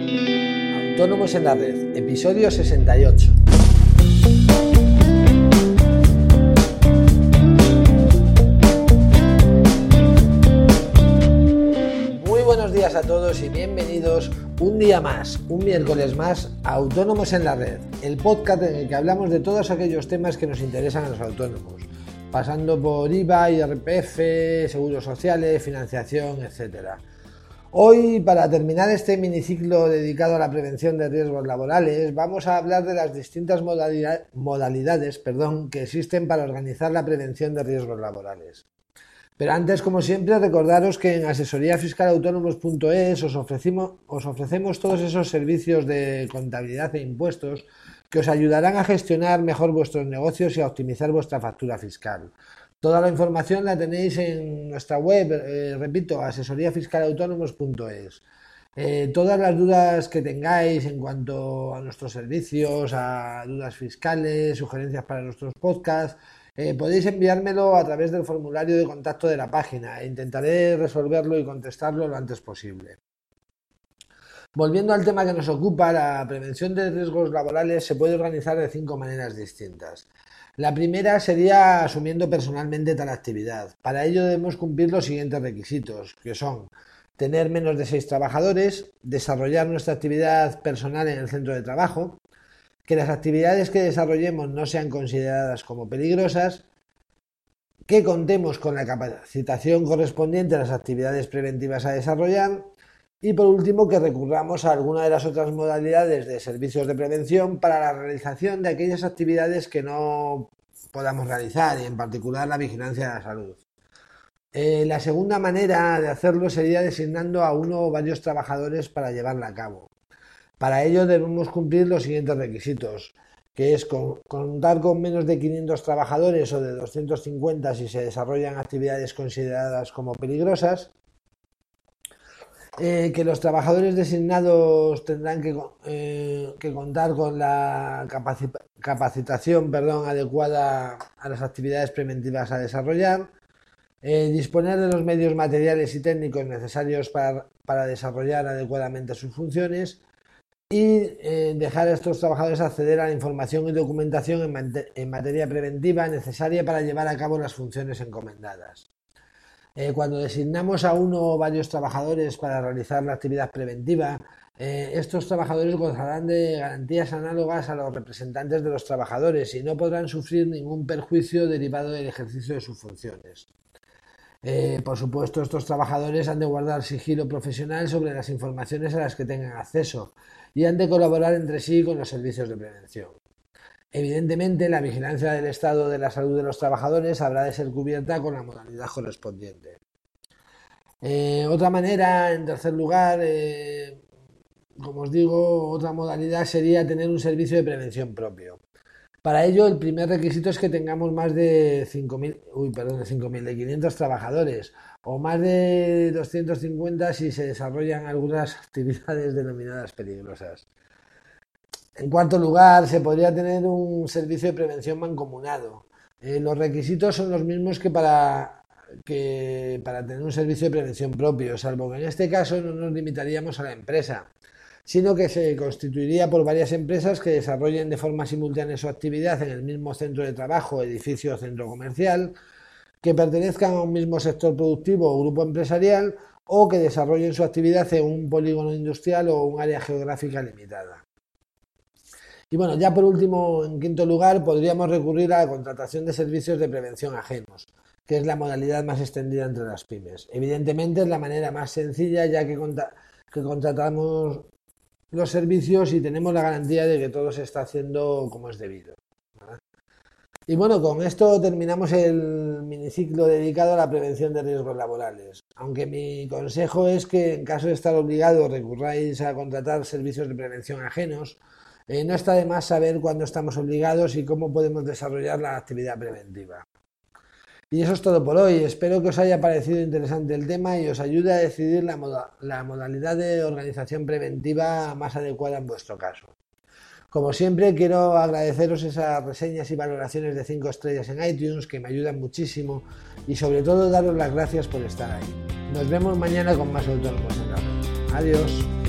Autónomos en la Red, episodio 68. Muy buenos días a todos y bienvenidos un día más, un miércoles más, a Autónomos en la Red, el podcast en el que hablamos de todos aquellos temas que nos interesan a los autónomos, pasando por IVA, IRPF, seguros sociales, financiación, etcétera. Hoy, para terminar este miniciclo dedicado a la prevención de riesgos laborales, vamos a hablar de las distintas modalidades que existen para organizar la prevención de riesgos laborales. Pero antes, como siempre, recordaros que en asesoríafiscalautónomos.es os os ofrecemos todos esos servicios de contabilidad e impuestos que os ayudarán a gestionar mejor vuestros negocios y a optimizar vuestra factura fiscal. Toda la información la tenéis en nuestra web, eh, repito, asesoríafiscalautónomos.es. Eh, todas las dudas que tengáis en cuanto a nuestros servicios, a dudas fiscales, sugerencias para nuestros podcasts, eh, podéis enviármelo a través del formulario de contacto de la página intentaré resolverlo y contestarlo lo antes posible. Volviendo al tema que nos ocupa, la prevención de riesgos laborales se puede organizar de cinco maneras distintas. La primera sería asumiendo personalmente tal actividad. Para ello debemos cumplir los siguientes requisitos, que son tener menos de seis trabajadores, desarrollar nuestra actividad personal en el centro de trabajo, que las actividades que desarrollemos no sean consideradas como peligrosas, que contemos con la capacitación correspondiente a las actividades preventivas a desarrollar y por último que recurramos a alguna de las otras modalidades de servicios de prevención para la realización de aquellas actividades que no podamos realizar y en particular la vigilancia de la salud. Eh, la segunda manera de hacerlo sería designando a uno o varios trabajadores para llevarla a cabo. Para ello debemos cumplir los siguientes requisitos, que es contar con menos de 500 trabajadores o de 250 si se desarrollan actividades consideradas como peligrosas, eh, que los trabajadores designados tendrán que, eh, contar con la capacitación perdón, adecuada a las actividades preventivas a desarrollar, eh, disponer de los medios materiales y técnicos necesarios para, desarrollar adecuadamente sus funciones y dejar a estos trabajadores acceder a la información y documentación en materia preventiva necesaria para llevar a cabo las funciones encomendadas. Eh, cuando designamos a uno o varios trabajadores para realizar la actividad preventiva, eh, estos trabajadores gozarán de garantías análogas a los representantes de los trabajadores y no podrán sufrir ningún perjuicio derivado del ejercicio de sus funciones. Eh, por supuesto, estos trabajadores han de guardar sigilo profesional sobre las informaciones a las que tengan acceso y han de colaborar entre sí con los servicios de prevención. Evidentemente, la vigilancia del estado de la salud de los trabajadores habrá de ser cubierta con la modalidad correspondiente. Eh, otra manera, en tercer lugar, eh, como os digo, otra modalidad sería tener un servicio de prevención propio. Para ello, el primer requisito es que tengamos más de 5.000, uy, perdón, de 5.000, de 500 trabajadores o más de 250 si se desarrollan algunas actividades denominadas peligrosas. En cuarto lugar, se podría tener un servicio de prevención mancomunado. Eh, los requisitos son los mismos que para, que para tener un servicio de prevención propio, salvo que en este caso no nos limitaríamos a la empresa, sino que se constituiría por varias empresas que desarrollen de forma simultánea su actividad en el mismo centro de trabajo, edificio o centro comercial, que pertenezcan a un mismo sector productivo o grupo empresarial o que desarrollen su actividad en un polígono industrial o un área geográfica limitada. Y bueno, ya por último, en quinto lugar, podríamos recurrir a la contratación de servicios de prevención ajenos, que es la modalidad más extendida entre las pymes. Evidentemente es la manera más sencilla ya que, que contratamos los servicios y tenemos la garantía de que todo se está haciendo como es debido. Y bueno, con esto terminamos el miniciclo dedicado a la prevención de riesgos laborales. Aunque mi consejo es que en caso de estar obligado recurráis a contratar servicios de prevención ajenos, eh, no está de más saber cuándo estamos obligados y cómo podemos desarrollar la actividad preventiva. Y eso es todo por hoy. Espero que os haya parecido interesante el tema y os ayude a decidir la, modalidad de organización preventiva más adecuada en vuestro caso. Como siempre, quiero agradeceros esas reseñas y valoraciones de 5 estrellas en iTunes que me ayudan muchísimo y sobre todo daros las gracias por estar ahí. Nos vemos mañana con más autónomos en la red. Adiós.